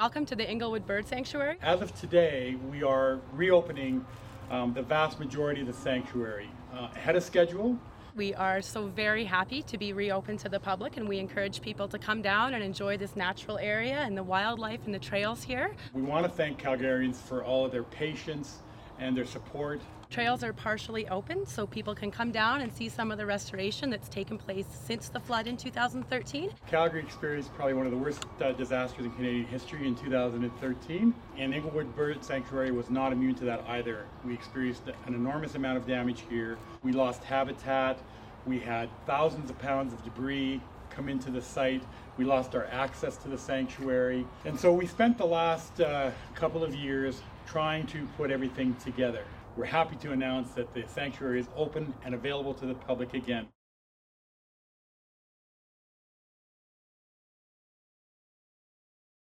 Welcome to the Inglewood Bird Sanctuary. As of today, we are reopening um, the vast majority of the sanctuary uh, ahead of schedule. We are so very happy to be reopened to the public, and we encourage people to come down and enjoy this natural area and the wildlife and the trails here. We want to thank Calgarians for all of their patience and their support. Trails are partially open, so people can come down and see some of the restoration that's taken place since the flood in 2013. Calgary experienced probably one of the worst uh, disasters in Canadian history in 2013, and Inglewood Bird Sanctuary was not immune to that either. We experienced an enormous amount of damage here. We lost habitat. We had thousands of pounds of debris come into the site. We lost our access to the sanctuary. And so we spent the last uh, couple of years trying to put everything together. We're happy to announce that the sanctuary is open and available to the public again.